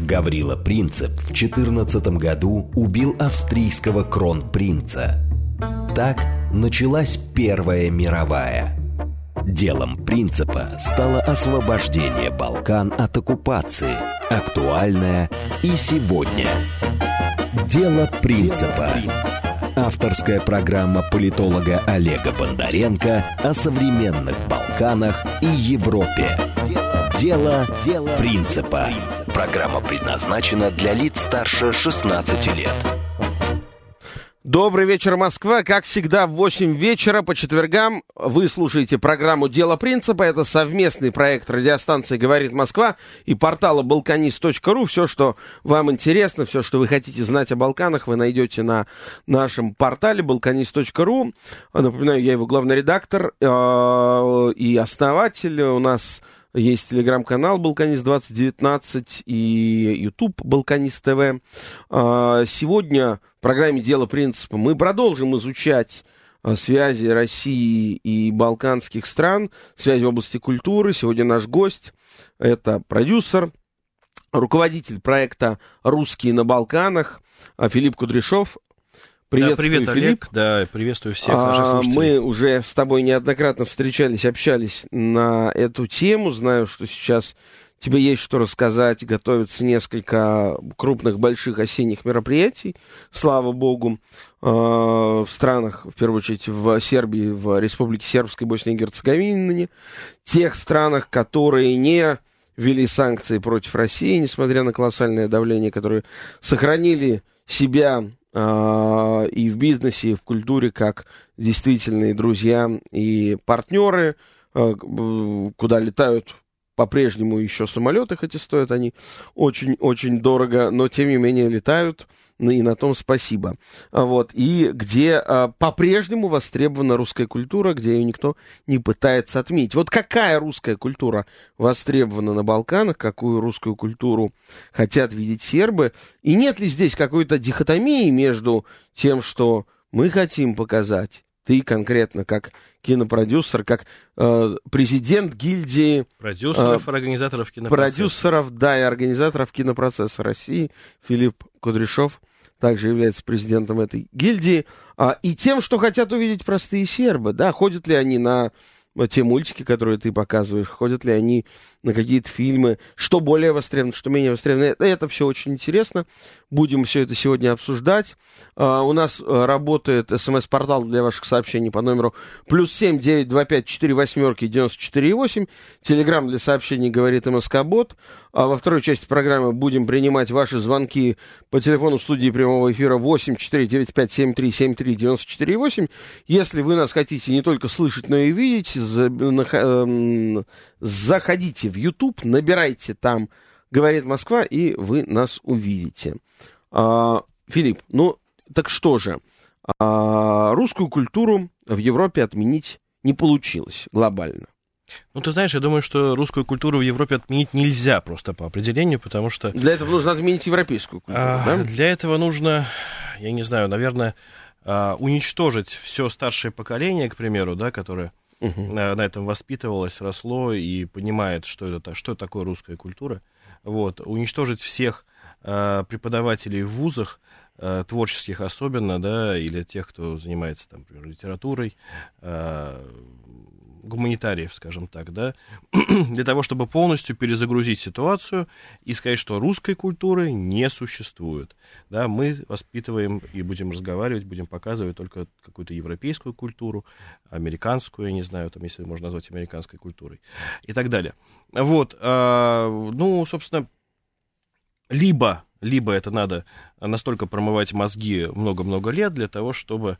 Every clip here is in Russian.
Гаврила Принцеп в 14 году убил австрийского кронпринца. Так началась Первая мировая. Делом принципа стало освобождение Балкан от оккупации, актуальное и сегодня. Дело принципа. Авторская программа политолога Олега Бондаренко о современных Балканах и Европе. Дело, Дело принципа. Программа предназначена для лиц старше 16 лет. Добрый вечер, Москва. Как всегда, в 8 вечера по четвергам вы слушаете программу «Дело принципа». Это совместный проект радиостанции «Говорит Москва» и портала «Балканист.ру». Все, что вам интересно, все, что вы хотите знать о Балканах, вы найдете на нашем портале «Балканист.ру». Напоминаю, я его главный редактор э, и основатель. У нас есть телеграм-канал «Балканист 2019» и YouTube «Балканист ТВ». А, сегодня в программе «Дело принципа» мы продолжим изучать а, связи России и балканских стран, связи в области культуры. Сегодня наш гость – это продюсер, руководитель проекта «Русские на Балканах» Филипп Кудряшов. Приветствую, да, привет, Филипп. Олег. Да, приветствую всех наших а, слушателей. Мы уже с тобой неоднократно встречались, общались на эту тему. Знаю, что сейчас тебе есть что рассказать. Готовится несколько крупных, больших осенних мероприятий, слава богу, а, в странах, в первую очередь в Сербии, в Республике Сербской, Боснии и Герцеговине, тех странах, которые не ввели санкции против России, несмотря на колоссальное давление, которые сохранили себя и в бизнесе, и в культуре как действительные друзья и партнеры, а, куда летают по-прежнему еще самолеты, хотя стоят они очень-очень дорого, но тем не менее летают и на том спасибо. А вот. И где а, по-прежнему востребована русская культура, где ее никто не пытается отменить. Вот какая русская культура востребована на Балканах, какую русскую культуру хотят видеть сербы, и нет ли здесь какой-то дихотомии между тем, что мы хотим показать, ты конкретно как кинопродюсер, как э, президент гильдии... Продюсеров э, организаторов кинопроцесса. Продюсеров, да, и организаторов кинопроцесса России, Филипп Кудряшов также является президентом этой гильдии, а, и тем, что хотят увидеть простые сербы, да, ходят ли они на те мультики, которые ты показываешь, ходят ли они на какие-то фильмы, что более востребовано, что менее востребовано. Это, все очень интересно. Будем все это сегодня обсуждать. Uh, у нас uh, работает смс-портал для ваших сообщений по номеру плюс семь девять два пять четыре восьмерки девяносто четыре восемь. Телеграмм для сообщений говорит МСК-бот. А во второй части программы будем принимать ваши звонки по телефону студии прямого эфира 8 4 9 5 7 3 7 3 94 8. Если вы нас хотите не только слышать, но и видеть, эм, заходите в YouTube, набирайте там «Говорит Москва», и вы нас увидите. А, Филипп, ну так что же, а, русскую культуру в Европе отменить не получилось глобально. Ну, ты знаешь, я думаю, что русскую культуру в Европе отменить нельзя просто по определению, потому что... Для этого нужно отменить европейскую культуру, а, да? Для этого нужно, я не знаю, наверное, а, уничтожить все старшее поколение, к примеру, да, которое угу. на, этом воспитывалось, росло и понимает, что это, что такое русская культура. Вот, уничтожить всех э, преподавателей в вузах, э, творческих особенно, да, или тех, кто занимается, там, например, литературой, э, гуманитариев, скажем так, да, для того, чтобы полностью перезагрузить ситуацию и сказать, что русской культуры не существует. Да, мы воспитываем и будем разговаривать, будем показывать только какую-то европейскую культуру, американскую, я не знаю, там, если можно назвать американской культурой, и так далее. Вот, э, ну, собственно, либо, либо это надо настолько промывать мозги много-много лет для того, чтобы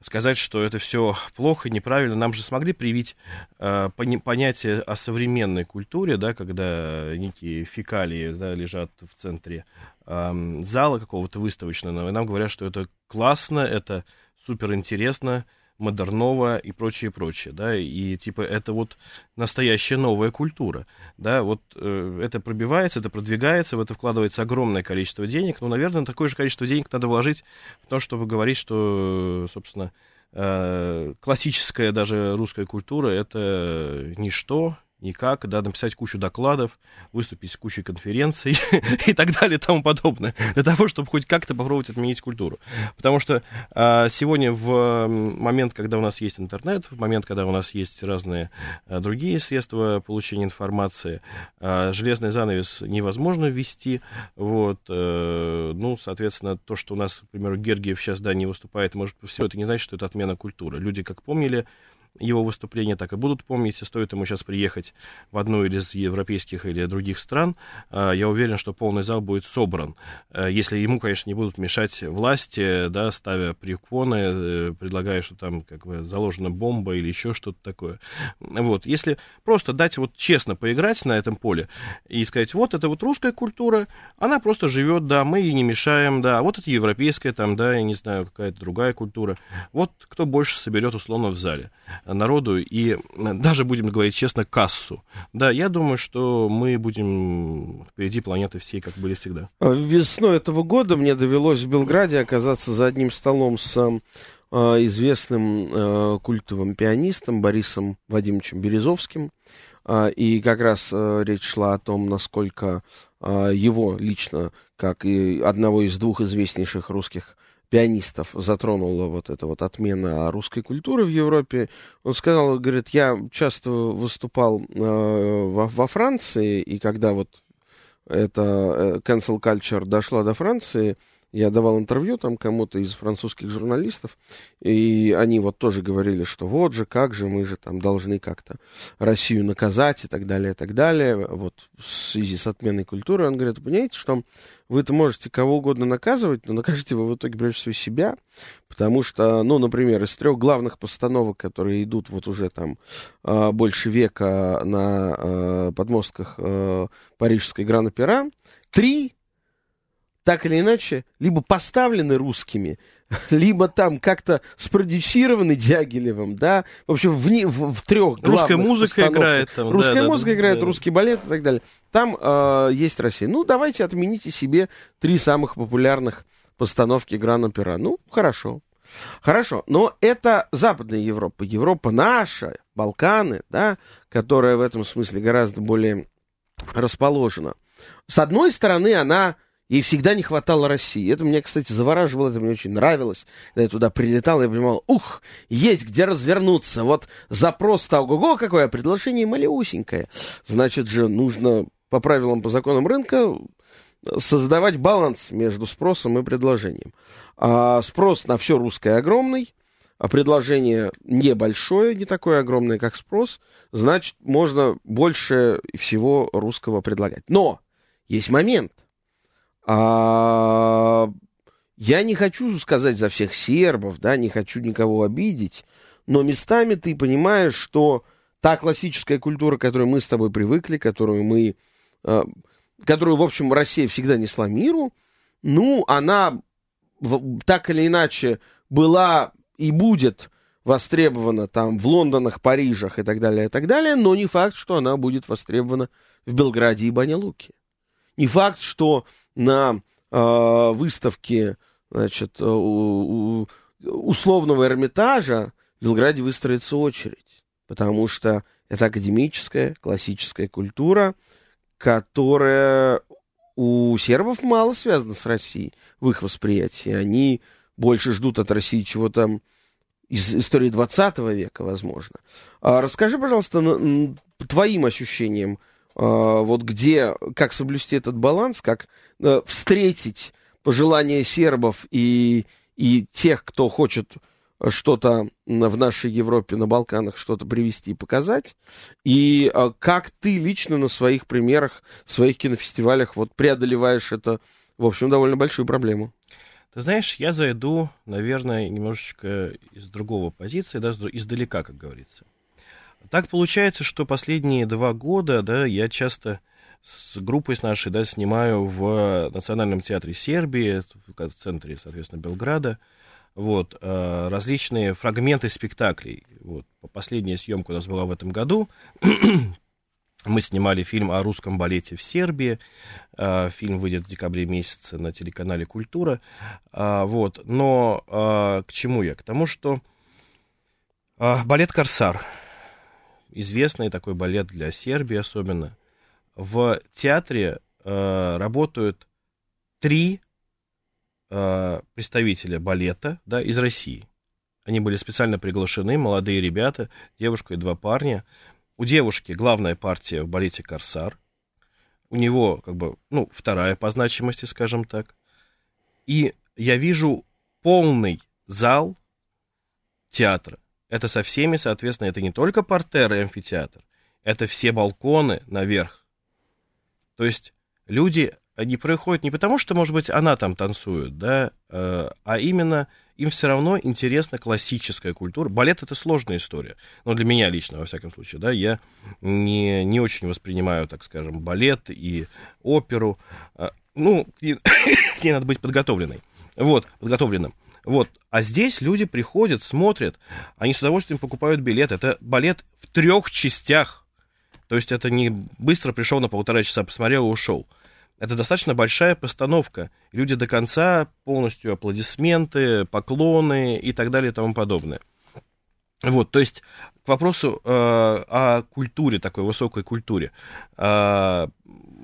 сказать, что это все плохо, неправильно. Нам же смогли привить э, понятие о современной культуре, да, когда некие фекалии да, лежат в центре э, зала какого-то выставочного, и нам говорят, что это классно, это супер интересно, модернова и прочее, прочее, да, и типа это вот настоящая новая культура, да, вот э, это пробивается, это продвигается, в это вкладывается огромное количество денег, ну, наверное, такое же количество денег надо вложить в то, чтобы говорить, что, собственно, э, классическая даже русская культура это ничто, никак, да, написать кучу докладов, выступить с кучей конференций и так далее и тому подобное, для того, чтобы хоть как-то попробовать отменить культуру. Потому что а, сегодня в момент, когда у нас есть интернет, в момент, когда у нас есть разные а, другие средства получения информации, а, железный занавес невозможно ввести, вот, а, ну, соответственно, то, что у нас, к примеру, Гергиев сейчас, да, не выступает, может, все это не значит, что это отмена культуры. Люди, как помнили, его выступления так и будут помнить. Стоит ему сейчас приехать в одну из европейских или других стран, а, я уверен, что полный зал будет собран. А, если ему, конечно, не будут мешать власти, да, ставя приконы, э, предлагая, что там как бы заложена бомба или еще что-то такое. Вот. Если просто дать вот честно поиграть на этом поле и сказать, вот это вот русская культура, она просто живет, да, мы ей не мешаем, да, вот это европейская, там, да, я не знаю, какая-то другая культура. Вот кто больше соберет условно в зале народу и даже, будем говорить честно, кассу. Да, я думаю, что мы будем впереди планеты всей, как были всегда. А весной этого года мне довелось в Белграде оказаться за одним столом с э, известным э, культовым пианистом Борисом Вадимовичем Березовским. Э, и как раз э, речь шла о том, насколько э, его лично, как и одного из двух известнейших русских пианистов затронула вот эта вот отмена русской культуры в Европе. Он сказал, говорит, я часто выступал э, во, во Франции, и когда вот эта э, cancel culture дошла до Франции, я давал интервью там кому-то из французских журналистов, и они вот тоже говорили, что вот же, как же, мы же там должны как-то Россию наказать и так далее, и так далее, вот в связи с отменой культуры. Он говорит, понимаете, что вы-то можете кого угодно наказывать, но накажете вы в итоге прежде всего себя, потому что, ну, например, из трех главных постановок, которые идут вот уже там а, больше века на а, подмостках а, парижской Гран-Опера, три так или иначе, либо поставлены русскими, либо там как-то спродюсированы Дягилевым, да, в общем, в, в, в трех Русская музыка играет там. Русская да, музыка да, играет, да. русский балет и так далее. Там э, есть Россия. Ну, давайте отмените себе три самых популярных постановки Гран-Опера. Ну, хорошо. Хорошо, но это Западная Европа. Европа наша, Балканы, да, которая в этом смысле гораздо более расположена. С одной стороны, она Ей всегда не хватало России. Это меня, кстати, завораживало, это мне очень нравилось. Когда я туда прилетал, я понимал, ух, есть где развернуться. Вот запрос-то ого-го какое, а предложение малеусенькое. Значит же, нужно по правилам, по законам рынка создавать баланс между спросом и предложением. А спрос на все русское огромный, а предложение небольшое, не такое огромное, как спрос, значит, можно больше всего русского предлагать. Но есть момент – а, я не хочу сказать за всех сербов, да, не хочу никого обидеть, но местами ты понимаешь, что та классическая культура, к которой мы с тобой привыкли, которую мы, э, которую, в общем, Россия всегда несла миру, ну, она в, так или иначе была и будет востребована там в Лондонах, Парижах и так далее, и так далее, но не факт, что она будет востребована в Белграде и Баня-Луке. Не факт, что на э, выставке значит, у, у, условного Эрмитажа в Белграде выстроится очередь, потому что это академическая, классическая культура, которая у сербов мало связана с Россией в их восприятии. Они больше ждут от России чего-то из истории 20 века, возможно. А расскажи, пожалуйста, твоим ощущениям, вот где, как соблюсти этот баланс, как э, встретить пожелания сербов и, и тех, кто хочет что-то в нашей Европе, на Балканах что-то привести и показать, и а, как ты лично на своих примерах, своих кинофестивалях вот преодолеваешь это, в общем, довольно большую проблему. Ты знаешь, я зайду, наверное, немножечко из другого позиции, даже издалека, как говорится. Так получается, что последние два года, да, я часто с группой с нашей, да, снимаю в Национальном театре Сербии, в центре, соответственно, Белграда, вот, э, различные фрагменты спектаклей. Вот, последняя съемка у нас была в этом году. Мы снимали фильм о русском балете в Сербии. Э, фильм выйдет в декабре месяце на телеканале «Культура». Э, вот. Но к чему я? К тому, что балет «Корсар» известный такой балет для Сербии особенно. В театре э, работают три э, представителя балета да, из России. Они были специально приглашены, молодые ребята, девушка и два парня. У девушки главная партия в балете «Корсар». У него, как бы, ну, вторая по значимости, скажем так. И я вижу полный зал театра. Это со всеми, соответственно, это не только портер и амфитеатр, это все балконы наверх. То есть люди, они проходят не потому, что, может быть, она там танцует, да, э, а именно им все равно интересна классическая культура. Балет это сложная история. Но ну, для меня лично, во всяком случае, да, я не, не очень воспринимаю, так скажем, балет и оперу. Э, ну, к ней надо быть подготовленной. Вот, подготовленным. Вот. А здесь люди приходят, смотрят, они с удовольствием покупают билет. Это балет в трех частях. То есть это не быстро пришел на полтора часа, посмотрел и ушел. Это достаточно большая постановка. Люди до конца полностью аплодисменты, поклоны и так далее и тому подобное. Вот, то есть к вопросу э, о культуре, такой высокой культуре. Э,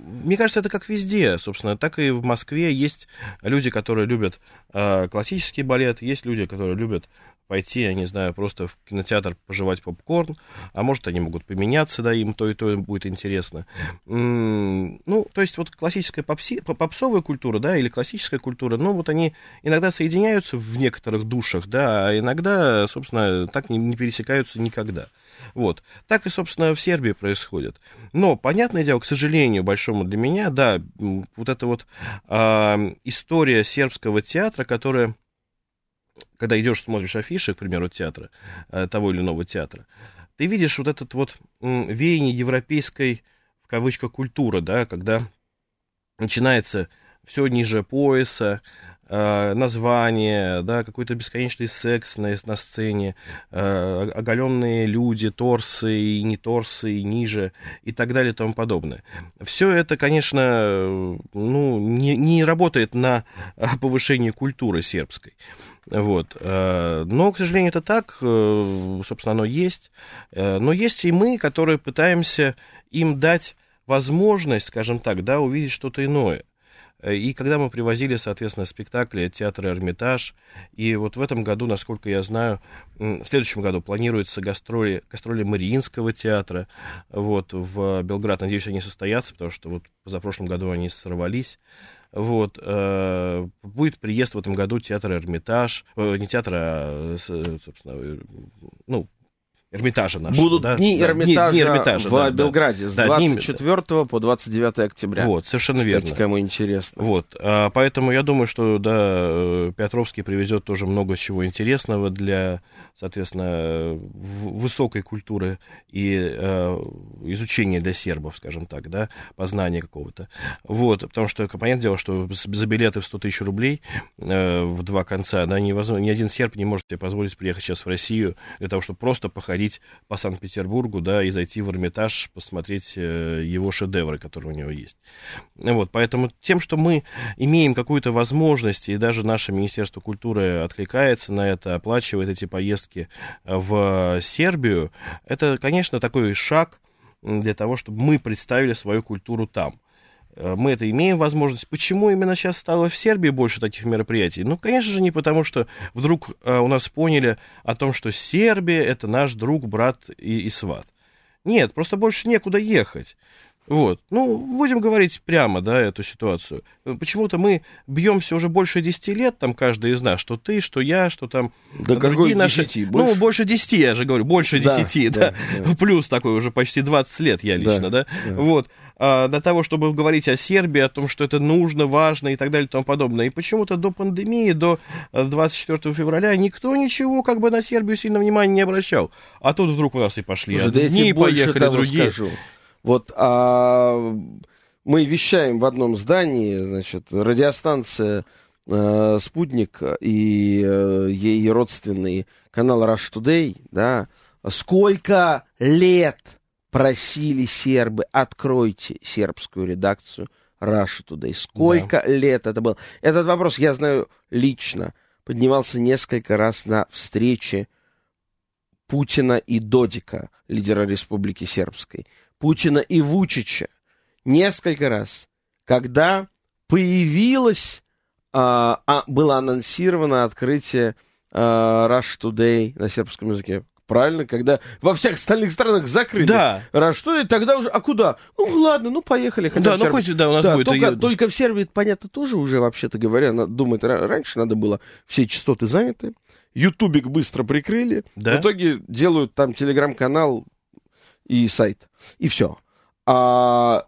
мне кажется, это как везде, собственно, так и в Москве есть люди, которые любят э, классический балет, есть люди, которые любят пойти, я не знаю, просто в кинотеатр пожевать попкорн, а может, они могут поменяться, да, им то и то будет интересно. Ну, то есть вот классическая попси, попсовая культура, да, или классическая культура, ну, вот они иногда соединяются в некоторых душах, да, а иногда, собственно, так не, не пересекаются никогда. Вот. Так и, собственно, в Сербии происходит. Но, понятное дело, к сожалению, большому для меня, да, вот эта вот э, история сербского театра, которая когда идешь, смотришь афиши, к примеру, театра, э, того или иного театра, ты видишь вот этот вот веяние европейской, в кавычках, культуры, да, когда начинается все ниже пояса, э, название, да, какой-то бесконечный секс на, на сцене, э, оголенные люди, торсы и не торсы, и ниже, и так далее и тому подобное. Все это, конечно, ну, не, не работает на повышение культуры сербской. Вот. Э, но, к сожалению, это так, э, собственно, оно есть. Э, но есть и мы, которые пытаемся им дать возможность, скажем так, да, увидеть что-то иное. И когда мы привозили, соответственно, спектакли театра Эрмитаж, и вот в этом году, насколько я знаю, в следующем году планируются гастроли, гастроли Мариинского театра вот, в Белград. Надеюсь, они состоятся, потому что вот за прошлым году они сорвались. Вот, э, будет приезд в этом году театра Эрмитаж, э, не театра, а, собственно, э, ну, Эрмитажа нашего. Будут да? дни, да, Эрмитажа дни, дни Эрмитажа в да, Белграде да. с да, 24 дни... по 29 октября. Вот, совершенно Кстати, верно. кому интересно. Вот, а, поэтому я думаю, что, да, э, Петровский привезет тоже много чего интересного для, соответственно, высокой культуры и э, изучения для сербов, скажем так, да, познания какого-то. Вот, потому что, понятное дело, что за билеты в 100 тысяч рублей э, в два конца, да, невозможно, ни один серб не может себе позволить приехать сейчас в Россию для того, чтобы просто походить по Санкт-Петербургу, да, и зайти в Эрмитаж, посмотреть э, его шедевры, которые у него есть. Вот, поэтому тем, что мы имеем какую-то возможность, и даже наше Министерство культуры откликается на это, оплачивает эти поездки в Сербию, это, конечно, такой шаг для того, чтобы мы представили свою культуру там мы это имеем возможность. Почему именно сейчас стало в Сербии больше таких мероприятий? Ну, конечно же, не потому, что вдруг э, у нас поняли о том, что Сербия это наш друг, брат и, и сват. Нет, просто больше некуда ехать. Вот. Ну, будем говорить прямо, да, эту ситуацию. Почему-то мы бьемся уже больше 10 лет, там, каждый из нас, что ты, что я, что там да другие наши... 10, больше? Ну, больше 10, я же говорю, больше 10, да, да. да. Плюс такой уже почти 20 лет я лично, да, да? да. Вот. А, для того, чтобы говорить о Сербии, о том, что это нужно, важно и так далее и тому подобное. И почему-то до пандемии, до 24 э, февраля никто ничего как бы на Сербию сильно внимания не обращал. А тут вдруг у нас и пошли Слушай, одни, и поехали другие. Скажу. Вот а, мы вещаем в одном здании, значит, радиостанция э, «Спутник» и э, ей родственный канал «Rush Today», да, сколько лет просили сербы, откройте сербскую редакцию Russia Today. Сколько да. лет это было? Этот вопрос, я знаю лично, поднимался несколько раз на встрече Путина и Додика, лидера Республики Сербской, Путина и Вучича, несколько раз, когда появилось, а, а, было анонсировано открытие а, Rush Today на сербском языке. Правильно, когда во всех остальных странах закрыли. Да. Rush Today, тогда уже, а куда? Ну ладно, ну поехали. Хотя Да, ну хоть, да, у нас да, будет... только, ее- только в Сербии, понятно, тоже уже, вообще-то говоря, на- думает, ра- раньше надо было, все частоты заняты, ютубик быстро прикрыли, Да. в итоге делают там телеграм-канал и сайт, и все. А,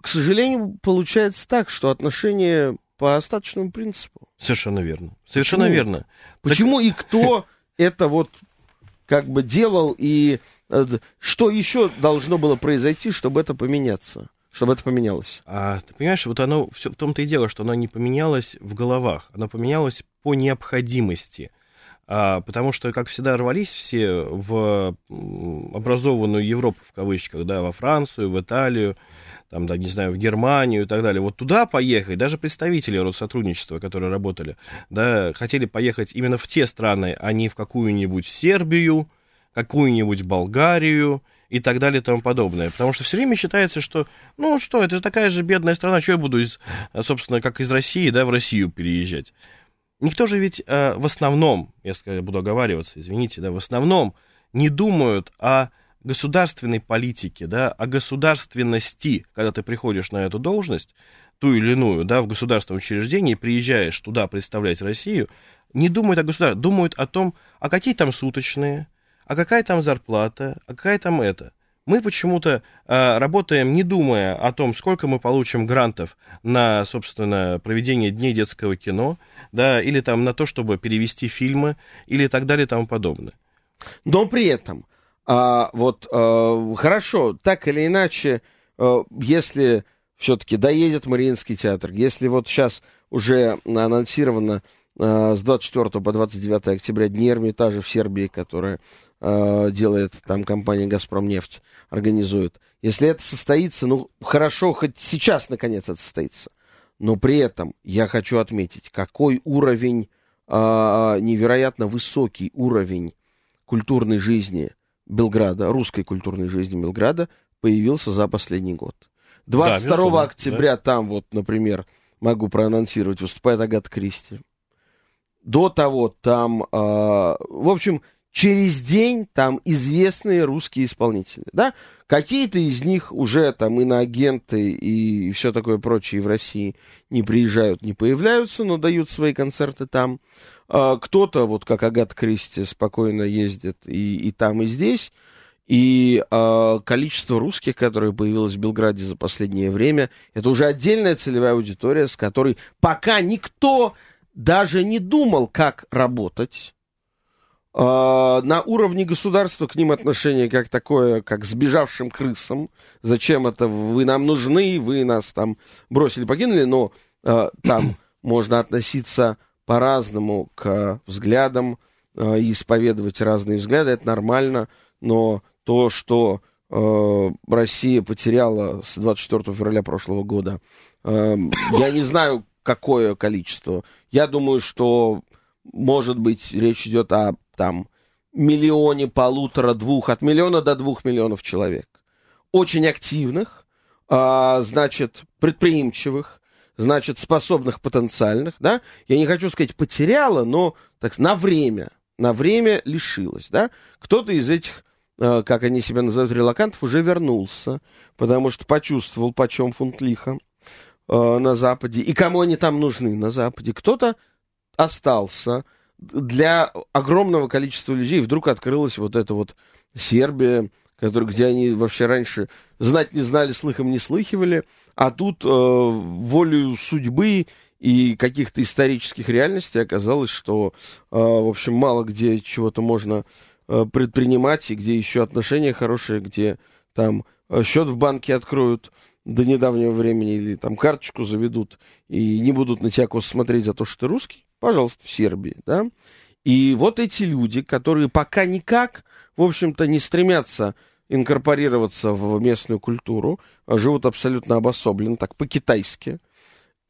к сожалению, получается так, что отношения по остаточному принципу. Совершенно верно. Совершенно Почему? верно. Почему и кто это вот как бы делал, и э, что еще должно было произойти, чтобы это поменяться, чтобы это поменялось? А ты понимаешь, вот оно все в том-то и дело, что оно не поменялось в головах, оно поменялось по необходимости. А, потому что, как всегда, рвались все в образованную Европу, в кавычках, да, во Францию, в Италию, там, да, не знаю, в Германию и так далее. Вот туда поехать, даже представители Россотрудничества, которые работали, да, хотели поехать именно в те страны, а не в какую-нибудь Сербию, какую-нибудь Болгарию и так далее и тому подобное. Потому что все время считается, что, ну что, это же такая же бедная страна, что я буду, из, собственно, как из России, да, в Россию переезжать. Никто же ведь э, в основном, я буду оговариваться, извините, да, в основном не думают о государственной политике, да, о государственности, когда ты приходишь на эту должность, ту или иную, да, в государственном учреждении, приезжаешь туда представлять Россию, не думают о государстве, думают о том, а какие там суточные, а какая там зарплата, а какая там это. Мы почему-то э, работаем, не думая о том, сколько мы получим грантов на, собственно, проведение дней детского кино, да, или там на то, чтобы перевести фильмы, или так далее и тому подобное. Но при этом, а, вот а, хорошо, так или иначе, а, если все-таки доедет Мариинский театр, если вот сейчас уже анонсировано а, с 24 по 29 октября Дни Эрмитажа в Сербии, которая а, делает там компания «Газпромнефть», организует. Если это состоится, ну, хорошо, хоть сейчас, наконец, это состоится. Но при этом я хочу отметить, какой уровень, а, невероятно высокий уровень культурной жизни Белграда, русской культурной жизни Белграда появился за последний год. 22 безусловно, октября там вот, например, могу проанонсировать, выступает Агат Кристи. До того там, а, в общем, через день там известные русские исполнители, да? Какие-то из них уже там иноагенты и все такое прочее в России не приезжают, не появляются, но дают свои концерты там. А, Кто-то, вот как Агат Кристи, спокойно ездит и, и там, и здесь. И а, количество русских, которое появилось в Белграде за последнее время, это уже отдельная целевая аудитория, с которой пока никто даже не думал, как работать. А, на уровне государства к ним отношение как такое, как сбежавшим крысам. Зачем это? Вы нам нужны, вы нас там бросили, покинули, но а, там можно относиться по-разному к взглядам а, и исповедовать разные взгляды, это нормально, но то, что э, Россия потеряла с 24 февраля прошлого года, э, я не знаю, какое количество. Я думаю, что, может быть, речь идет о там миллионе, полутора, двух, от миллиона до двух миллионов человек. Очень активных, а, значит, предприимчивых, значит, способных потенциальных, да. Я не хочу сказать потеряла, но так на время, на время лишилась, да. Кто-то из этих э, как они себя называют, релакантов, уже вернулся, потому что почувствовал, почем фунт лиха э, на Западе, и кому они там нужны на Западе. Кто-то остался. Для огромного количества людей вдруг открылась вот эта вот Сербия, который, где они вообще раньше знать не знали, слыхом не слыхивали, а тут э, волею судьбы и каких-то исторических реальностей оказалось, что, э, в общем, мало где чего-то можно э, предпринимать, и где еще отношения хорошие, где там э, счет в банке откроют до недавнего времени, или там карточку заведут, и не будут на тебя смотреть за то, что ты русский, пожалуйста, в Сербии, да. И вот эти люди, которые пока никак, в общем-то, не стремятся инкорпорироваться в местную культуру, а живут абсолютно обособленно, так по-китайски,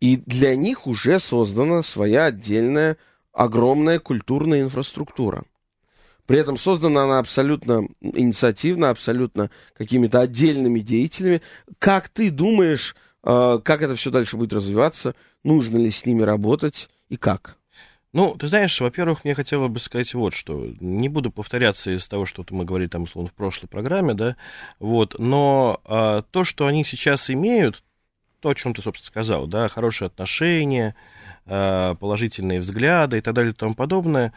и для них уже создана своя отдельная огромная культурная инфраструктура. При этом создана она абсолютно инициативно, абсолютно какими-то отдельными деятелями. Как ты думаешь, э, как это все дальше будет развиваться? Нужно ли с ними работать и как? Ну, ты знаешь, во-первых, мне хотелось бы сказать вот что. Не буду повторяться из того, что мы говорили там, условно, в прошлой программе, да, вот, но а, то, что они сейчас имеют, то, о чем ты, собственно, сказал, да, хорошие отношения, а, положительные взгляды и так далее и тому подобное,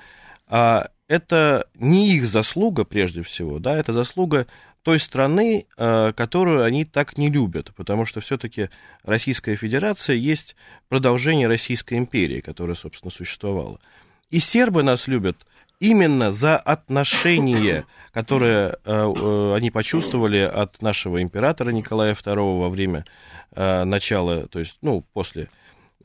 а, это не их заслуга, прежде всего, да, это заслуга той страны, э, которую они так не любят, потому что все-таки Российская Федерация есть продолжение Российской империи, которая, собственно, существовала. И сербы нас любят именно за отношения, которые э, э, они почувствовали от нашего императора Николая II во время начала, то есть, ну, после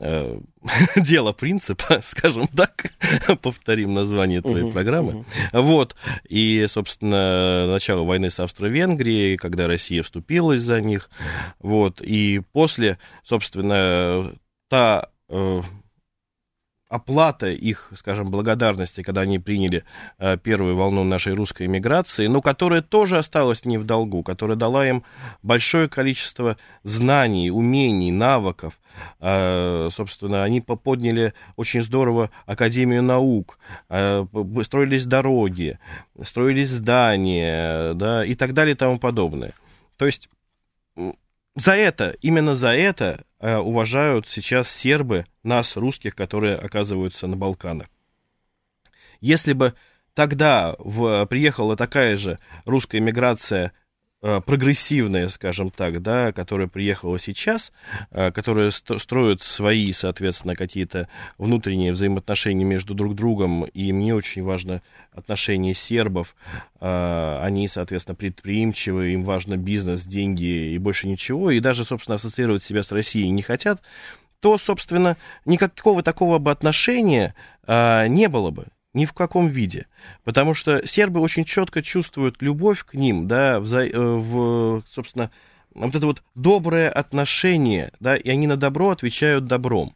э, дело принципа, скажем так, повторим название твоей uh-huh, программы. Uh-huh. Вот, и, собственно, начало войны с Австро-Венгрией, когда Россия вступилась за них, вот, и после, собственно, та э, оплата их, скажем, благодарности, когда они приняли э, первую волну нашей русской эмиграции, но которая тоже осталась не в долгу, которая дала им большое количество знаний, умений, навыков. Э, собственно, они подняли очень здорово Академию наук, э, строились дороги, строились здания, да, и так далее и тому подобное. То есть за это, именно за это э, уважают сейчас сербы нас, русских, которые оказываются на Балканах. Если бы тогда в, приехала такая же русская миграция прогрессивная, скажем так, да, которая приехала сейчас, э, которая строит свои, соответственно, какие-то внутренние взаимоотношения между друг другом, и мне очень важно отношения сербов, э, они, соответственно, предприимчивые, им важно бизнес, деньги и больше ничего, и даже, собственно, ассоциировать себя с Россией не хотят, то, собственно, никакого такого бы отношения не было бы ни в каком виде. Потому что сербы очень четко чувствуют любовь к ним, да, в, э, в собственно, вот это вот доброе отношение, да, и они на добро отвечают добром.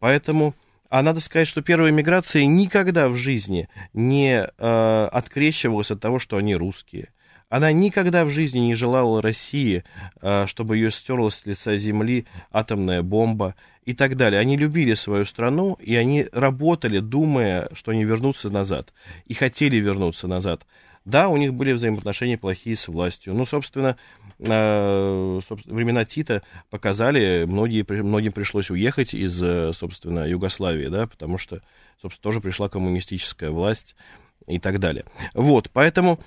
Поэтому, а надо сказать, что первая миграция никогда в жизни не э, открещивалась от того, что они русские. Она никогда в жизни не желала России, э, чтобы ее стерла с лица земли атомная бомба и так далее. Они любили свою страну, и они работали, думая, что они вернутся назад, и хотели вернуться назад. Да, у них были взаимоотношения плохие с властью. Ну, собственно, э, времена Тита показали, многие, многим пришлось уехать из, собственно, Югославии, да, потому что, собственно, тоже пришла коммунистическая власть и так далее. Вот, поэтому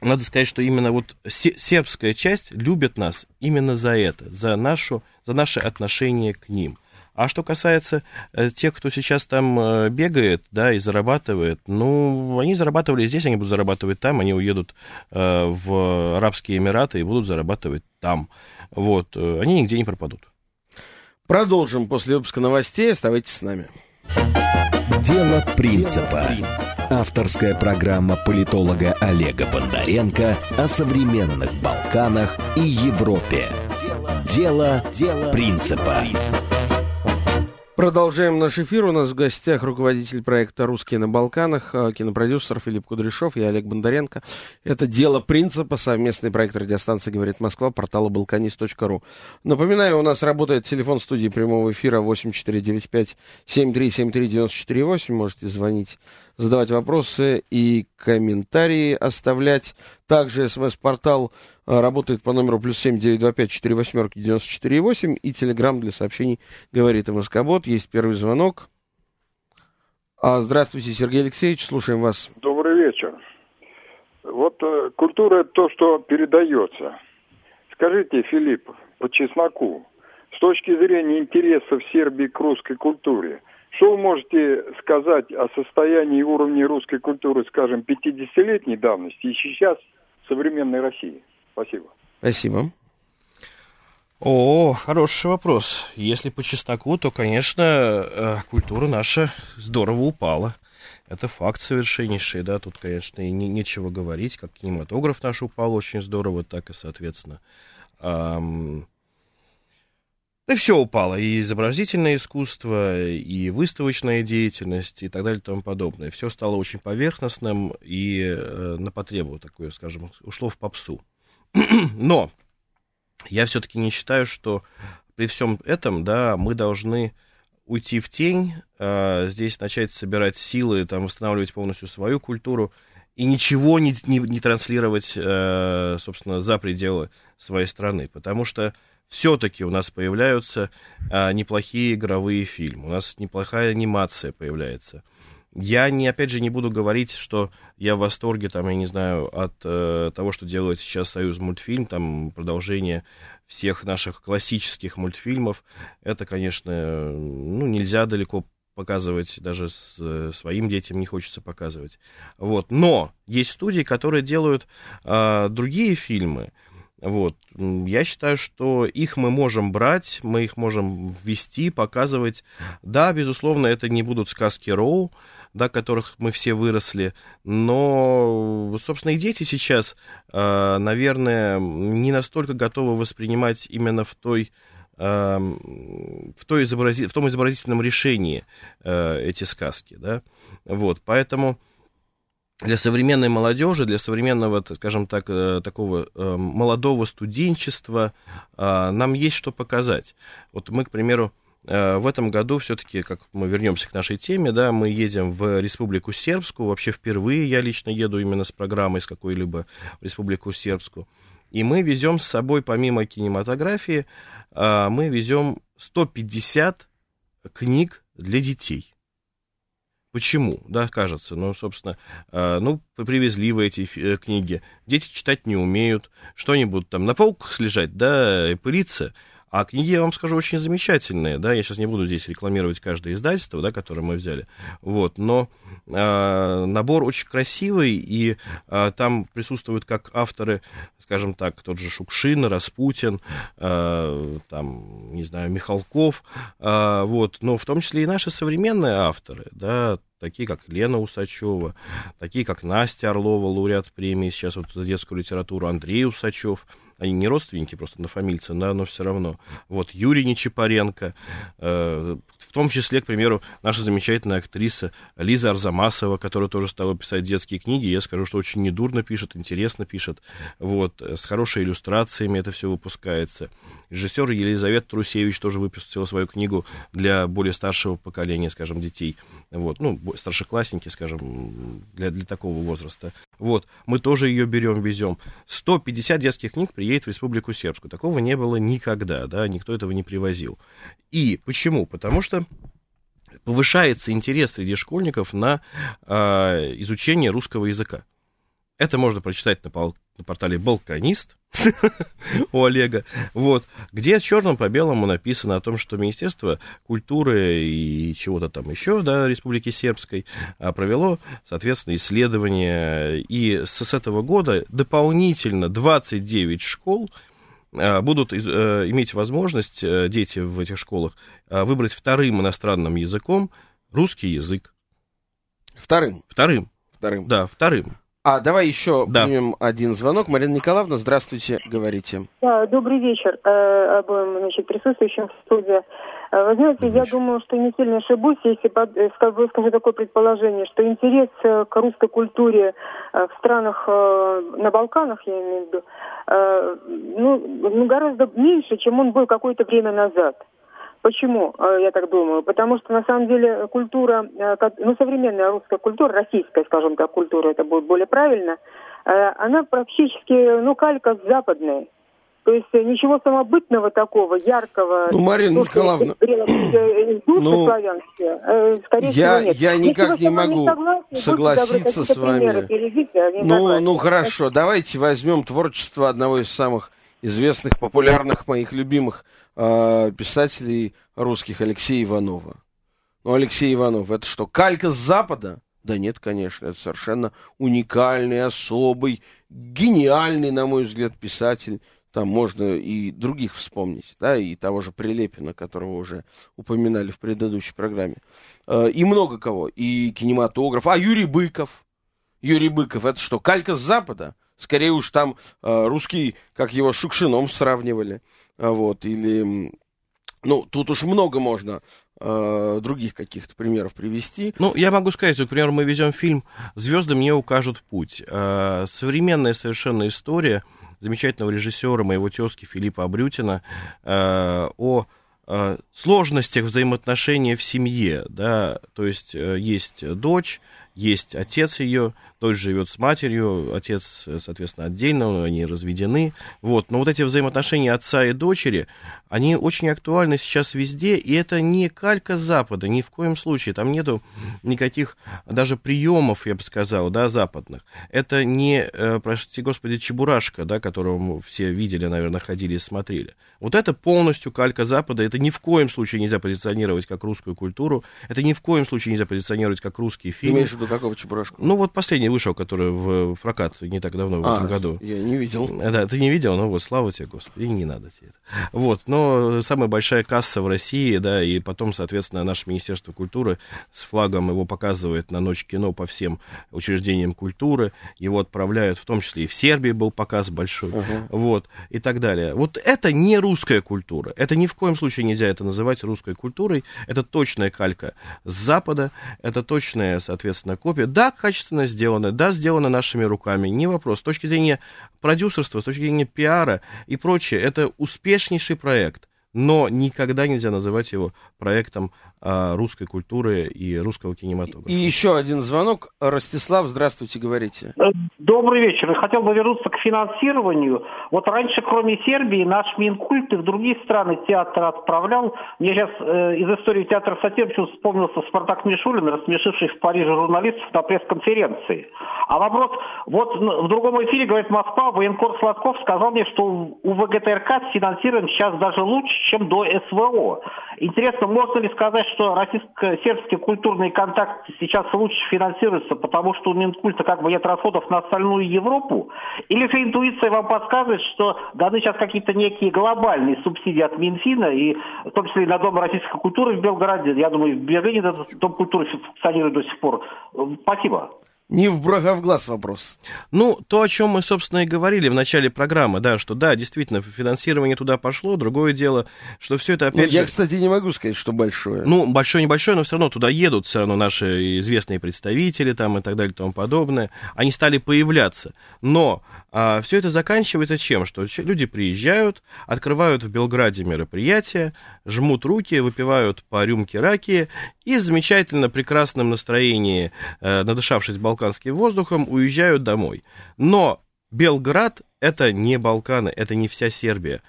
надо сказать, что именно вот сербская часть любит нас именно за это, за, нашу, за наше отношение к ним. А что касается э, тех, кто сейчас там э, бегает, да, и зарабатывает, ну, они зарабатывали здесь, они будут зарабатывать там, они уедут э, в Арабские Эмираты и будут зарабатывать там. Вот, они нигде не пропадут. Продолжим после выпуска новостей, оставайтесь с нами. Дело принципа. Авторская программа политолога Олега Бондаренко о современных Балканах и Европе. Дело, Дело принципа. Продолжаем наш эфир. У нас в гостях руководитель проекта «Русские на Балканах», а, кинопродюсер Филипп Кудряшов и Олег Бондаренко. Это «Дело принципа», совместный проект радиостанции «Говорит Москва», портала balkanist.ru. Напоминаю, у нас работает телефон студии прямого эфира 8495-7373-94-8. Можете звонить задавать вопросы и комментарии оставлять. Также смс-портал а, работает по номеру плюс семь девять два пять четыре восьмерки девяносто четыре восемь и телеграмм для сообщений говорит МСК-бот. Есть первый звонок. А, здравствуйте, Сергей Алексеевич, слушаем вас. Добрый вечер. Вот э, культура это то, что передается. Скажите, Филипп, по чесноку, с точки зрения интересов Сербии к русской культуре, что вы можете сказать о состоянии и уровне русской культуры, скажем, 50-летней давности и сейчас в современной России? Спасибо. Спасибо. О, хороший вопрос. Если по чесноку, то, конечно, э, культура наша здорово упала. Это факт совершеннейший, да, тут, конечно, и не, нечего говорить, как кинематограф наш упал очень здорово, так и, соответственно, эм, Да все упало, и изобразительное искусство, и выставочная деятельность, и так далее, и тому подобное. Все стало очень поверхностным и э, на потребу такое, скажем, ушло в попсу. Но я все-таки не считаю, что при всем этом, да, мы должны уйти в тень, э, здесь начать собирать силы, там, восстанавливать полностью свою культуру и ничего не, не, не транслировать, э, собственно, за пределы своей страны. Потому что все-таки у нас появляются а, неплохие игровые фильмы, у нас неплохая анимация появляется. Я, не, опять же, не буду говорить, что я в восторге, там, я не знаю, от э, того, что делает сейчас Союз мультфильм, там, продолжение всех наших классических мультфильмов. Это, конечно, ну, нельзя далеко показывать, даже с, э, своим детям не хочется показывать. Вот. Но есть студии, которые делают э, другие фильмы, вот. Я считаю, что их мы можем брать, мы их можем ввести, показывать. Да, безусловно, это не будут сказки Роу, да, которых мы все выросли, но, собственно, и дети сейчас, а, наверное, не настолько готовы воспринимать именно в той а, в, той изобрази... в том изобразительном решении а, эти сказки, да, вот, поэтому для современной молодежи, для современного, скажем так, э, такого э, молодого студенчества э, нам есть что показать. Вот мы, к примеру, в этом году все-таки, как мы вернемся к нашей теме, да, мы едем в Республику Сербскую. Вообще впервые я лично еду именно с программой с какой-либо в Республику Сербскую. И мы везем с собой, помимо кинематографии, мы везем 150 книг для детей. Почему, да, кажется, ну, собственно, э, ну, привезли вы эти э, книги, дети читать не умеют, что-нибудь там? На полках лежать, да, и пылиться, а книги, я вам скажу, очень замечательные, да, я сейчас не буду здесь рекламировать каждое издательство, да, которое мы взяли, вот, но э, набор очень красивый, и э, там присутствуют как авторы, скажем так, тот же Шукшин, Распутин, э, там, не знаю, Михалков, э, вот, но в том числе и наши современные авторы, да, такие как Лена Усачева, такие как Настя Орлова, лауреат премии сейчас вот за детскую литературу, Андрей Усачев, они не родственники, просто на да, но все равно. Вот Юрий Нечипаренко, э, в том числе, к примеру, наша замечательная актриса Лиза Арзамасова, которая тоже стала писать детские книги. Я скажу, что очень недурно пишет, интересно пишет. Вот, с хорошими иллюстрациями это все выпускается. Режиссер Елизавета Трусевич тоже выпустила свою книгу для более старшего поколения, скажем, детей. Вот, ну, старшеклассники, скажем, для, для такого возраста. Вот, мы тоже ее берем, везем. 150 детских книг приедет в Республику Сербскую. Такого не было никогда, да, никто этого не привозил. И почему? Потому что повышается интерес среди школьников на э, изучение русского языка. Это можно прочитать на, пол, на портале «Балканист» у Олега, вот, где черным по белому написано о том, что Министерство культуры и чего-то там еще, да, Республики Сербской, а, провело, соответственно, исследование, и с, с этого года дополнительно 29 школ а, будут э, иметь возможность, э, дети в этих школах, а, выбрать вторым иностранным языком русский язык. Вторым? Вторым. Вторым. Да, вторым. А, давай еще да. примем один звонок. Марина Николаевна, здравствуйте, говорите. Да, добрый вечер э, обоим значит, присутствующим в студии. Э, вы знаете, я думаю, что не сильно ошибусь, если э, скажу такое предположение, что интерес э, к русской культуре в странах на Балканах, я имею в виду, ну, ну гораздо меньше, чем он был какое-то время назад. Почему э, я так думаю? Потому что на самом деле культура, э, ну современная русская культура, российская, скажем так, культура, это будет более правильно, э, она практически, ну, калька с западной. То есть ничего самобытного такого, яркого. Ну, Марина Николаевна, ну, я, нет. я никак не могу не согласиться с вами. Ну, ну, хорошо, давайте возьмем творчество одного из самых известных, популярных, моих любимых э, писателей русских Алексея Иванова. Ну, Алексей Иванов, это что, калька с Запада? Да нет, конечно, это совершенно уникальный, особый, гениальный, на мой взгляд, писатель. Там можно и других вспомнить, да, и того же Прилепина, которого уже упоминали в предыдущей программе. Э, и много кого, и кинематограф. А Юрий Быков. Юрий Быков, это что, калька с Запада? Скорее уж там э, русский, как его Шукшином сравнивали. Вот, или Ну, тут уж много можно э, других каких-то примеров привести. Ну, я могу сказать, например, мы везем фильм «Звезды мне укажут путь». Э, современная совершенно история замечательного режиссера, моего тезки Филиппа Абрютина, э, о э, сложностях взаимоотношений в семье, да, то есть э, есть дочь, есть отец ее, дочь живет с матерью, отец, соответственно, отдельно, они разведены. Вот. Но вот эти взаимоотношения отца и дочери, они очень актуальны сейчас везде, и это не калька Запада, ни в коем случае. Там нету никаких даже приемов, я бы сказал, да, западных. Это не, э, простите господи, Чебурашка, да, которого все видели, наверное, ходили и смотрели. Вот это полностью калька Запада, это ни в коем случае нельзя позиционировать как русскую культуру, это ни в коем случае нельзя позиционировать как русский фильм. Ты имеешь в виду какого Чебурашку? Ну, вот последний вышел, который в прокат не так давно, в а, этом году. я не видел. Да, ты не видел, ну вот, слава тебе, Господи, не надо тебе это. Вот, но самая большая касса в России, да, и потом, соответственно, наше Министерство культуры с флагом его показывает на Ночь кино по всем учреждениям культуры, его отправляют, в том числе и в Сербии был показ большой, uh-huh. вот, и так далее. Вот это не русская культура, это ни в коем случае нельзя это называть русской культурой, это точная калька с Запада, это точная, соответственно, копия. Да, качественно сделано, да, сделано нашими руками, не вопрос. С точки зрения продюсерства, с точки зрения пиара и прочее, это успешнейший проект но никогда нельзя называть его проектом а, русской культуры и русского кинематографа. И еще один звонок. Ростислав, здравствуйте, говорите. Э, добрый вечер. Я хотел бы вернуться к финансированию. Вот раньше, кроме Сербии, наш Минкульт и в другие страны театр отправлял. Мне сейчас э, из истории театра сатир вспомнился Спартак Мишулин, рассмешивший в Париже журналистов на пресс-конференции. А вопрос, вот в другом эфире, говорит Москва, военкор Сладков сказал мне, что у ВГТРК финансируем сейчас даже лучше, чем до СВО. Интересно, можно ли сказать, что российско-сербский культурный контакт сейчас лучше финансируется, потому что у Минкульта как бы нет расходов на остальную Европу? Или же интуиция вам подсказывает, что даны сейчас какие-то некие глобальные субсидии от Минфина, и в том числе и на Дом российской культуры в Белгороде, я думаю, в Берлине этот Дом культуры функционирует до сих пор. Спасибо. Не в бровь, а в глаз вопрос. Ну, то, о чем мы, собственно, и говорили в начале программы, да, что да, действительно, финансирование туда пошло. Другое дело, что все это опять Нет, же... Я, кстати, не могу сказать, что большое. Ну, большое, небольшое, но все равно туда едут все равно наши известные представители там и так далее и тому подобное. Они стали появляться. Но а, все это заканчивается чем? Что люди приезжают, открывают в Белграде мероприятия, жмут руки, выпивают по рюмке раки и замечательно прекрасном настроении, э, надышавшись балконом, балканским воздухом, уезжают домой. Но Белград это не Балканы, это не вся Сербия.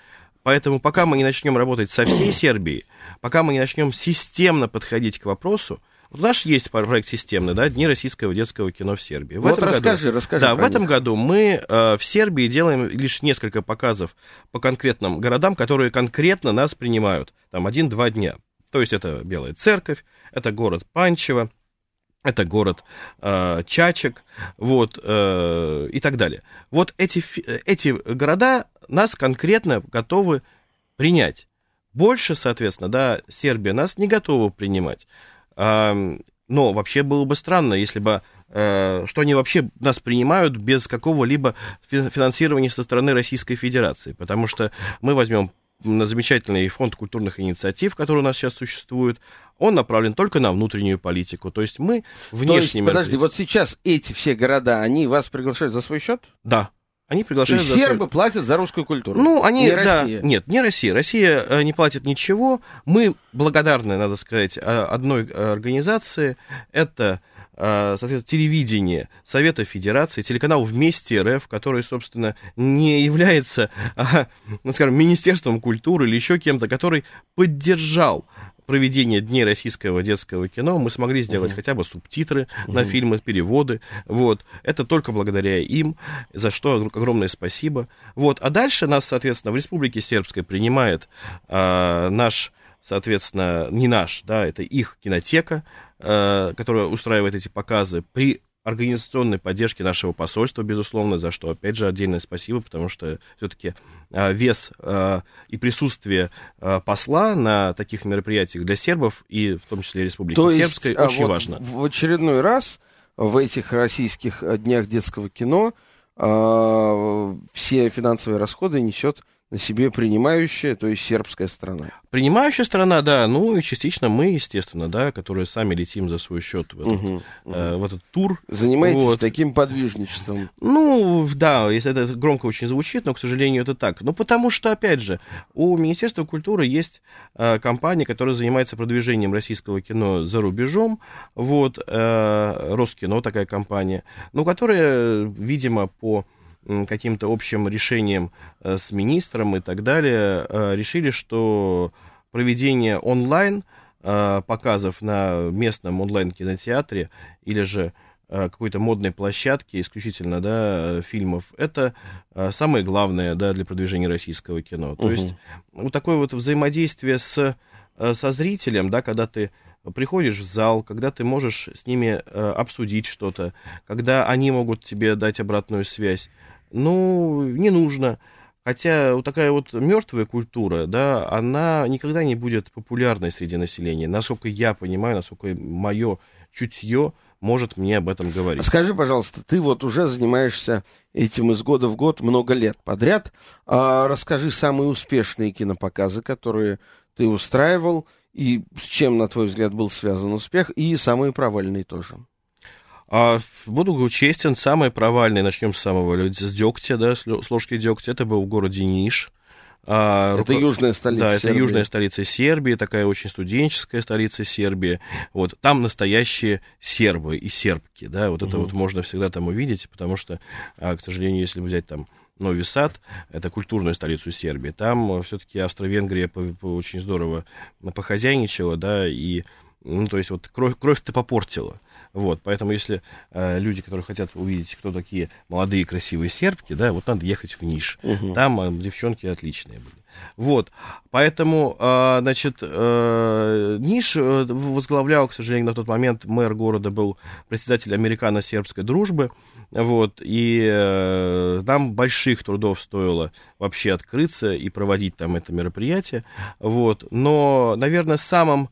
Поэтому пока мы не начнем работать со всей Сербией, пока мы не начнем системно подходить к вопросу, вот наш есть проект системный, да, Дни российского детского кино в Сербии. В вот этом расскажи, году, расскажи. Да, в этом них. году мы э, в Сербии делаем лишь несколько показов по конкретным городам, которые конкретно нас принимают. Там один-два дня. То есть это Белая Церковь, это город Панчево, это город э, Чачек, вот, э, и так далее. Вот эти, эти города нас конкретно готовы принять. Больше, соответственно, да, Сербия нас не готова принимать. Э, но вообще было бы странно, если бы, э, что они вообще нас принимают без какого-либо финансирования со стороны Российской Федерации. Потому что мы возьмем на замечательный фонд культурных инициатив, который у нас сейчас существует, он направлен только на внутреннюю политику. То есть мы внешне... подожди, вот сейчас эти все города, они вас приглашают за свой счет? Да. Они приглашают... То есть сербы свой... платят за русскую культуру? Ну, они... Не да, Россия? Нет, не Россия. Россия э, не платит ничего. Мы благодарны, надо сказать, одной организации. Это, э, соответственно, телевидение Совета Федерации, телеканал «Вместе РФ», который, собственно, не является, а, ну, скажем, Министерством культуры или еще кем-то, который поддержал проведения Дней российского детского кино мы смогли сделать uh-huh. хотя бы субтитры uh-huh. на фильмы, переводы. Вот. Это только благодаря им, за что огромное спасибо. Вот. А дальше нас, соответственно, в Республике Сербской принимает а, наш соответственно, не наш, да, это их кинотека, э, которая устраивает эти показы при организационной поддержки нашего посольства, безусловно, за что, опять же, отдельное спасибо, потому что все-таки а, вес а, и присутствие а, посла на таких мероприятиях для сербов, и в том числе Республики То Сербской, есть, очень вот важно. В очередной раз в этих российских днях детского кино все финансовые расходы несет на себе принимающая, то есть сербская страна. Принимающая страна, да, ну и частично мы, естественно, да, которые сами летим за свой счет в этот, угу, угу. Э, в этот тур. Занимаетесь вот. таким подвижничеством. Ну, да, если это громко очень звучит, но, к сожалению, это так. Ну, потому что, опять же, у Министерства культуры есть э, компания, которая занимается продвижением российского кино за рубежом, вот, э, Роскино такая компания, ну, которая, видимо, по каким-то общим решением э, с министром и так далее, э, решили, что проведение онлайн э, показов на местном онлайн-кинотеатре или же какой-то модной площадке исключительно, да, фильмов, это самое главное, да, для продвижения российского кино. То есть вот такое вот взаимодействие с, со зрителем, да, когда ты приходишь в зал, когда ты можешь с ними обсудить что-то, когда они могут тебе дать обратную связь, ну, не нужно. Хотя вот такая вот мертвая культура, да, она никогда не будет популярной среди населения. Насколько я понимаю, насколько мое чутье может мне об этом говорить. Скажи, пожалуйста, ты вот уже занимаешься этим из года в год много лет подряд. А, расскажи самые успешные кинопоказы, которые ты устраивал, и с чем, на твой взгляд, был связан успех, и самые провальные тоже. А, буду честен, самое провальное, начнем с самого, с дегтя, да, с ложки дегтя, это был в городе Ниш. А, это руко... южная столица Да, Сербии. это южная столица Сербии, такая очень студенческая столица Сербии. Вот, там настоящие сербы и сербки, да, вот угу. это вот можно всегда там увидеть, потому что, а, к сожалению, если взять там Нови Сад, это культурную столицу Сербии, там все-таки Австро-Венгрия очень здорово похозяйничала, да, и, ну, то есть вот кровь, кровь-то попортила. Вот, поэтому если э, люди, которые хотят увидеть, кто такие молодые красивые сербки, да, вот надо ехать в Ниш. Угу. Там э, девчонки отличные были. Вот, поэтому, э, значит, э, Ниш э, возглавлял, к сожалению, на тот момент мэр города был председатель американо-сербской дружбы, вот, и э, нам больших трудов стоило вообще открыться и проводить там это мероприятие, вот, но, наверное, самым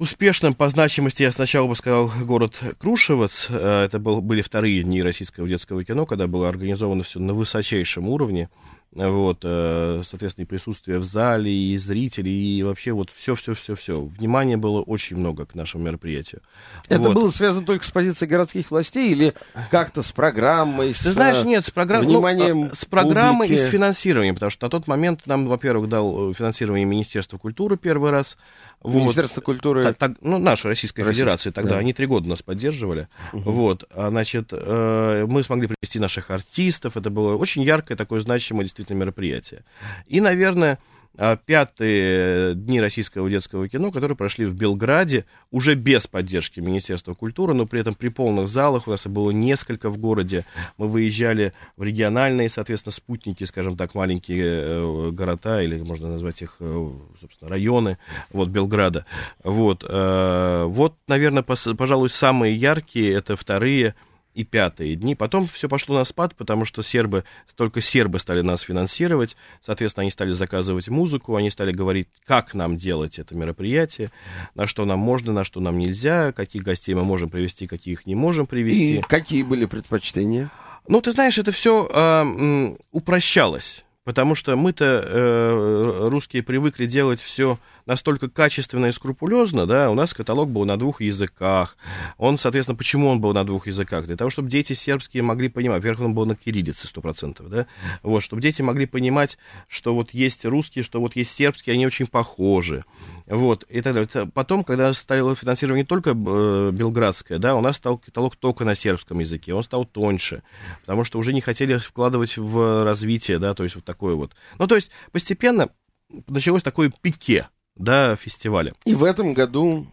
Успешным по значимости я сначала бы сказал город Крушевец. Э, это был, были вторые дни российского детского кино, когда было организовано все на высочайшем уровне. Вот, э, соответственно, и присутствие в зале, и зрители, и вообще вот все-все-все-все. Внимания было очень много к нашему мероприятию. Это вот. было связано только с позицией городских властей или как-то с программой, с Ты знаешь, нет, с, программ... вниманием ну, с программой публики. и с финансированием, потому что на тот момент нам, во-первых, дал финансирование Министерства культуры первый раз, вот. Министерство культуры. Так, так, ну, наша Российская Российская, Федерация тогда, да. они три года нас поддерживали. Угу. Вот, а, значит, э, мы смогли привести наших артистов, это было очень яркое, такое значимое действительно мероприятие. И, наверное, а, пятые дни российского детского кино, которые прошли в Белграде, уже без поддержки Министерства культуры, но при этом при полных залах, у нас было несколько в городе, мы выезжали в региональные, соответственно, спутники, скажем так, маленькие э, города, или можно назвать их, э, собственно, районы, вот, Белграда. Вот, э, вот наверное, пожалуй, самые яркие, это вторые и пятые дни. Потом все пошло на спад, потому что сербы, только сербы стали нас финансировать, соответственно, они стали заказывать музыку, они стали говорить, как нам делать это мероприятие, на что нам можно, на что нам нельзя, каких гостей мы можем привести, каких не можем привести. И какие были предпочтения? Ну, ты знаешь, это все э, упрощалось. Потому что мы-то, э, русские, привыкли делать все настолько качественно и скрупулезно, да, у нас каталог был на двух языках. Он, соответственно, почему он был на двух языках? Для того, чтобы дети сербские могли понимать, во-первых, он был на кириллице сто процентов, да, вот, чтобы дети могли понимать, что вот есть русские, что вот есть сербские, они очень похожи, вот, и так далее. Потом, когда стало финансирование не только э, белградское, да, у нас стал каталог только на сербском языке, он стал тоньше, потому что уже не хотели вкладывать в развитие, да, то есть вот такое вот. Ну, то есть постепенно началось такое пике, да, фестиваля. И в этом году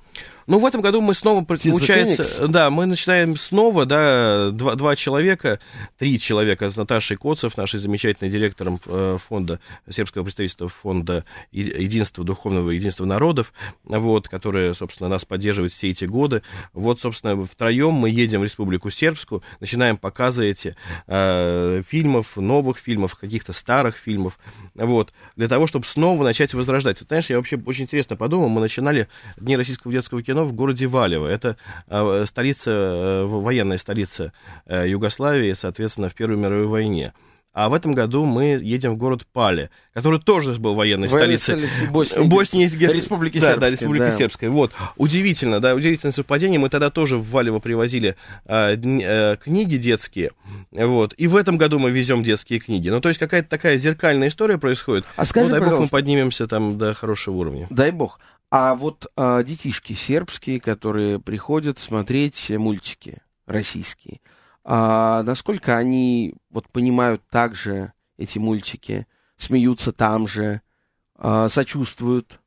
ну, в этом году мы снова, Птица получается, Феникс. да, мы начинаем снова, да, два, два человека, три человека с Наташей Коцев, нашей замечательной директором э, фонда, сербского представительства фонда Единства Духовного Единства Народов, вот, которая, собственно, нас поддерживает все эти годы. Вот, собственно, втроем мы едем в Республику Сербскую, начинаем показы эти э, фильмов, новых фильмов, каких-то старых фильмов, вот, для того, чтобы снова начать возрождать. Знаешь, я вообще очень интересно подумал, мы начинали Дни российского детского кино в городе Валево. Это э, столица, э, военная столица э, Югославии, соответственно, в Первой мировой войне. а в этом году мы едем в город Пале, который тоже был военной, Военной столицей столицей Боснии, Боснии и Герцеговины. Республики да, да, Сербской, Республики да. Сербской. Вот. Удивительно, да, удивительное совпадение. Мы тогда тоже в Валево привозили а, дн- э, книги детские. Вот. И в этом году мы везем детские книги. Ну, то есть какая-то такая зеркальная история происходит. А скажи, ну, дай бог, мы поднимемся там до хорошего уровня. Дай бог. А вот а, детишки сербские, которые приходят смотреть мультики российские, а, насколько они вот понимают также эти мультики, смеются там же, а, сочувствуют?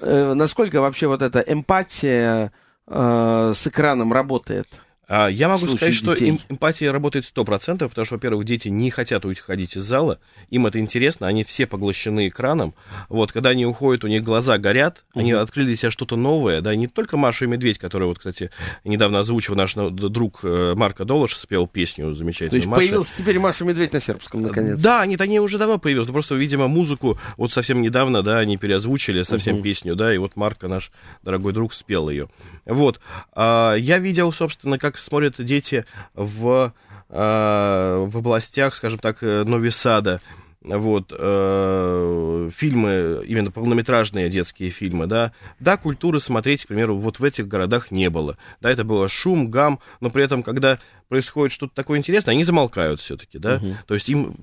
Э, насколько вообще вот эта эмпатия а, с экраном работает? А, Я могу сказать, что детей. эм- эмпатия работает 100%, потому что, во-первых, дети не хотят уходить из зала, им это интересно, они все поглощены экраном. Вот, когда они уходят, у них глаза горят, они открыли для себя что-то новое, да, не только Маша и Медведь, который, вот, кстати, недавно озвучил наш д- друг э, Марко Долош, спел песню замечательную. То есть Маша. появился теперь Маша Медведь на сербском, наконец. Да, нет, они уже давно появились. Просто, видимо, музыку вот совсем недавно, да, они переозвучили совсем песню, да, и вот Марко, наш дорогой друг, спел ее. Вот. А, я видел, собственно, как смотрят дети в, а, в областях, скажем так, э, Нови Сада, вот, э, фильмы, именно полнометражные детские фильмы, да, да, культуры смотреть, к примеру, вот в этих городах не было, да, это было шум, гам, но при этом, когда происходит что-то такое интересное, они замолкают все-таки, да, то есть им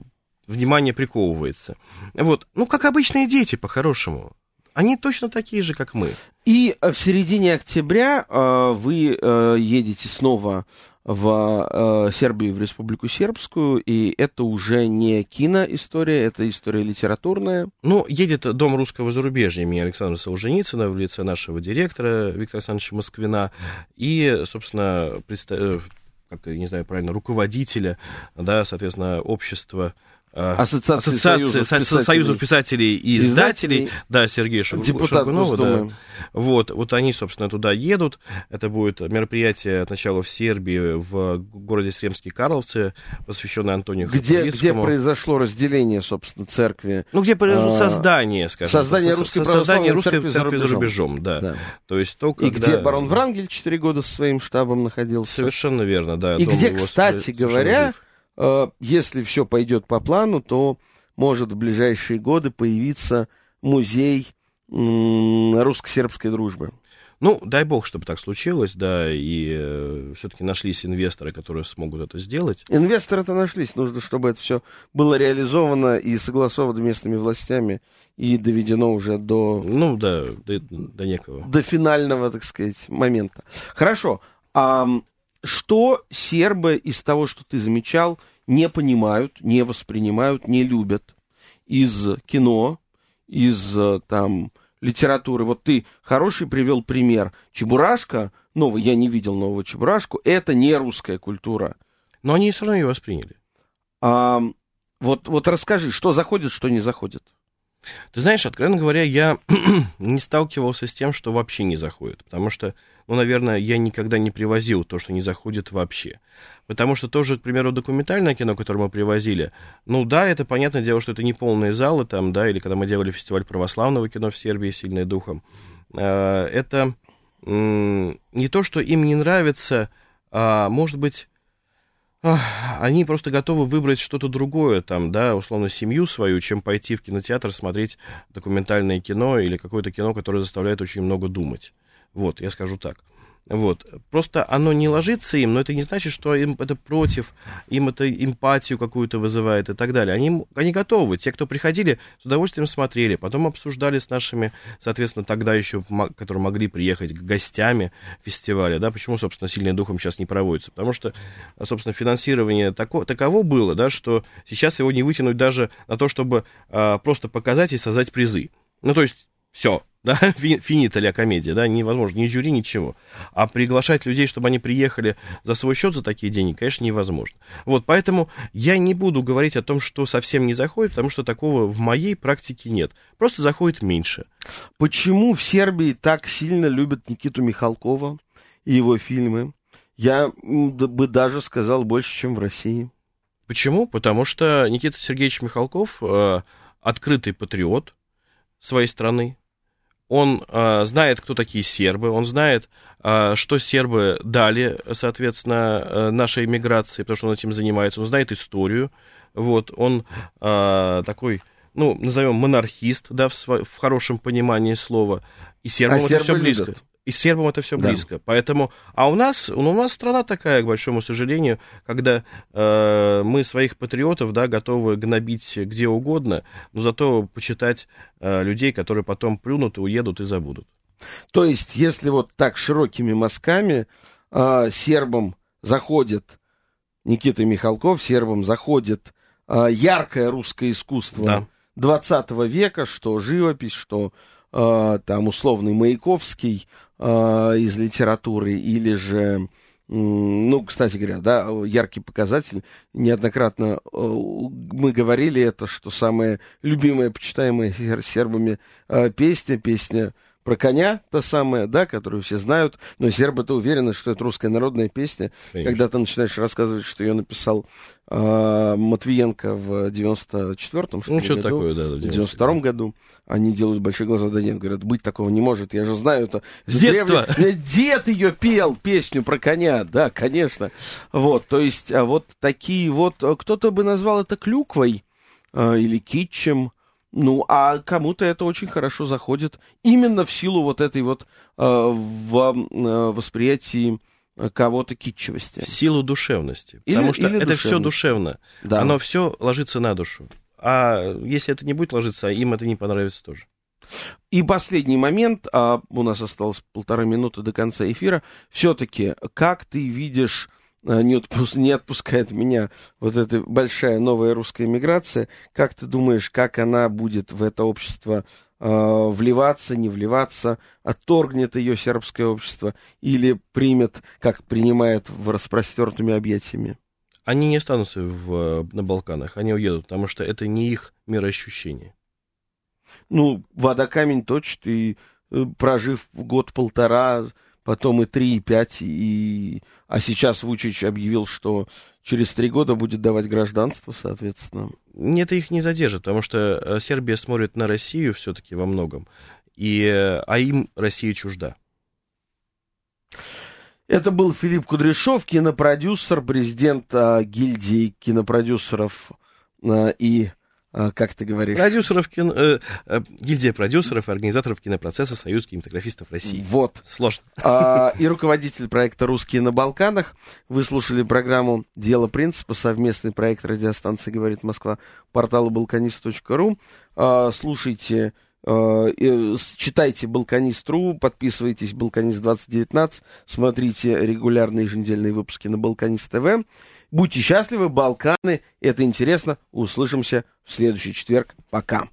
внимание приковывается. Вот, ну, как обычные дети, по-хорошему. Они точно такие же, как мы. И э, в середине октября э, вы э, едете снова в э, Сербию, в Республику Сербскую, и это уже не киноистория, это история литературная. Ну, едет Дом русского зарубежья имени Александра Солженицына в лице нашего директора Виктора Александровича Москвина и, собственно, предста- э, как, не знаю правильно, руководителя, да, соответственно, общества э, Ассоциации Ассоциации союзов Со- писателей. союзов писателей и Издателей. издателей, да, Сергея Шагу- Шагунова, да. Госдумы. Вот, вот они, собственно, туда едут. Это будет мероприятие сначала в Сербии, в городе Сремские Карловцы, посвященное Антонию Где, где произошло разделение, собственно, церкви. Ну, где произошло А, создание, скажем. создание русской создание православной русской церкви за церкви за рубежом. да. Да. То есть то, И где барон Врангель 4 года со своим штабом находился. Совершенно верно, да. И где, кстати говоря, жив. Э, если все пойдет по плану, то может в ближайшие годы появиться музей русско-сербской дружбы. Ну, дай бог, чтобы так случилось, да, и все-таки нашлись инвесторы, которые смогут это сделать. Инвесторы-то нашлись, нужно, чтобы это все было реализовано и согласовано местными властями и доведено уже до, Ну, да, до, до некого. до финального, так сказать, момента. Хорошо. А что сербы из того, что ты замечал, не понимают, не воспринимают, не любят из кино, из э, там литературы? Вот ты хороший привел пример. Чебурашка, новый, я не видел нового Чебурашку, это не русская культура. Но они все равно ее восприняли. А, вот, вот расскажи, что заходит, что не заходит. Ты знаешь, откровенно говоря, я не сталкивался с тем, что вообще не заходит. Потому что, ну, наверное, я никогда не привозил то, что не заходит вообще. Потому что тоже, к примеру, документальное кино, которое мы привозили, ну да, это понятное дело, что это не полные залы там, да, или когда мы делали фестиваль православного кино в Сербии, сильное духом. э, Это не то, что им не нравится, а может быть, они просто готовы выбрать что-то другое, там, да, условно, семью свою, чем пойти в кинотеатр смотреть документальное кино или какое-то кино, которое заставляет очень много думать. Вот, я скажу так. Вот. Просто оно не ложится им, но это не значит, что им это против, им это эмпатию какую-то вызывает и так далее. Они, они готовы. Те, кто приходили, с удовольствием смотрели, потом обсуждали с нашими, соответственно, тогда еще, которые могли приехать гостями фестиваля, да, почему, собственно, сильным духом сейчас не проводится. Потому что, собственно, финансирование тако, таково было, да, что сейчас его не вытянуть даже на то, чтобы а, просто показать и создать призы. Ну, то есть, все, да, фи- финита ля комедия, да, невозможно, ни жюри, ничего. А приглашать людей, чтобы они приехали за свой счет за такие деньги, конечно, невозможно. Вот, поэтому я не буду говорить о том, что совсем не заходит, потому что такого в моей практике нет. Просто заходит меньше. Почему в Сербии так сильно любят Никиту Михалкова и его фильмы? Я бы даже сказал больше, чем в России. Почему? Потому что Никита Сергеевич Михалков э, открытый патриот своей страны. Он э, знает, кто такие сербы, он знает, э, что сербы дали, соответственно, э, нашей эмиграции, потому что он этим занимается, он знает историю, Вот, он э, такой, ну, назовем монархист, да, в, в хорошем понимании слова. И сербам а это все близко. Любят. И с сербом это все да. близко. Поэтому, а у нас, ну, у нас страна такая, к большому сожалению, когда э, мы своих патриотов, да, готовы гнобить где угодно, но зато почитать э, людей, которые потом плюнут и уедут и забудут. То есть, если вот так широкими мазками э, сербам заходит Никита Михалков, сербам заходит э, яркое русское искусство да. 20 века, что живопись, что э, там условный Маяковский, из литературы, или же, ну, кстати говоря, да, яркий показатель, неоднократно э, мы говорили это, что самая любимая, почитаемая сербами э, песня, песня про коня, та самая, да, которую все знают, но сербы-то уверены, что это русская народная песня. Конечно. Когда ты начинаешь рассказывать, что ее написал э, Матвиенко в 94-м, что ну, что году, такое, да, в 92-м году, они делают большие глаза, да нет, говорят, быть такого не может, я же знаю это. С детства! Дед ее пел, песню про коня, да, конечно. Вот, то есть, а вот такие вот, кто-то бы назвал это клюквой э, или китчем, ну, а кому-то это очень хорошо заходит именно в силу вот этой вот э, в э, восприятии кого-то китчевости. В силу душевности. Или, потому что это все душевно. Да. Оно все ложится на душу. А если это не будет ложиться, им это не понравится тоже. И последний момент, а у нас осталось полтора минуты до конца эфира. Все-таки, как ты видишь Э, не, отпуск, не отпускает меня вот эта большая новая русская миграция. Как ты думаешь, как она будет в это общество э, вливаться, не вливаться, отторгнет ее сербское общество или примет, как принимает в распростертыми объятиями? Они не останутся в, на Балканах, они уедут, потому что это не их мироощущение. Ну, вода камень точит, и э, прожив год-полтора, потом и 3, и 5, и... а сейчас Вучич объявил, что через три года будет давать гражданство, соответственно. Нет, их не задержит, потому что э, Сербия смотрит на Россию все-таки во многом, и... Э, а им Россия чужда. Это был Филипп Кудряшов, кинопродюсер, президент а, гильдии кинопродюсеров а, и как ты говоришь? Продюсеров кино, э, э, гильдия продюсеров и организаторов кинопроцесса Союз кинематографистов России. Вот. Сложно. А, и руководитель проекта «Русские на Балканах». Вы слушали программу «Дело принципа», совместный проект радиостанции «Говорит Москва», портала balkanist.ru. А, слушайте читайте Балканист.ру, подписывайтесь Балканист 2019, смотрите регулярные еженедельные выпуски на Балканист ТВ. Будьте счастливы, Балканы, это интересно. Услышимся в следующий четверг. Пока.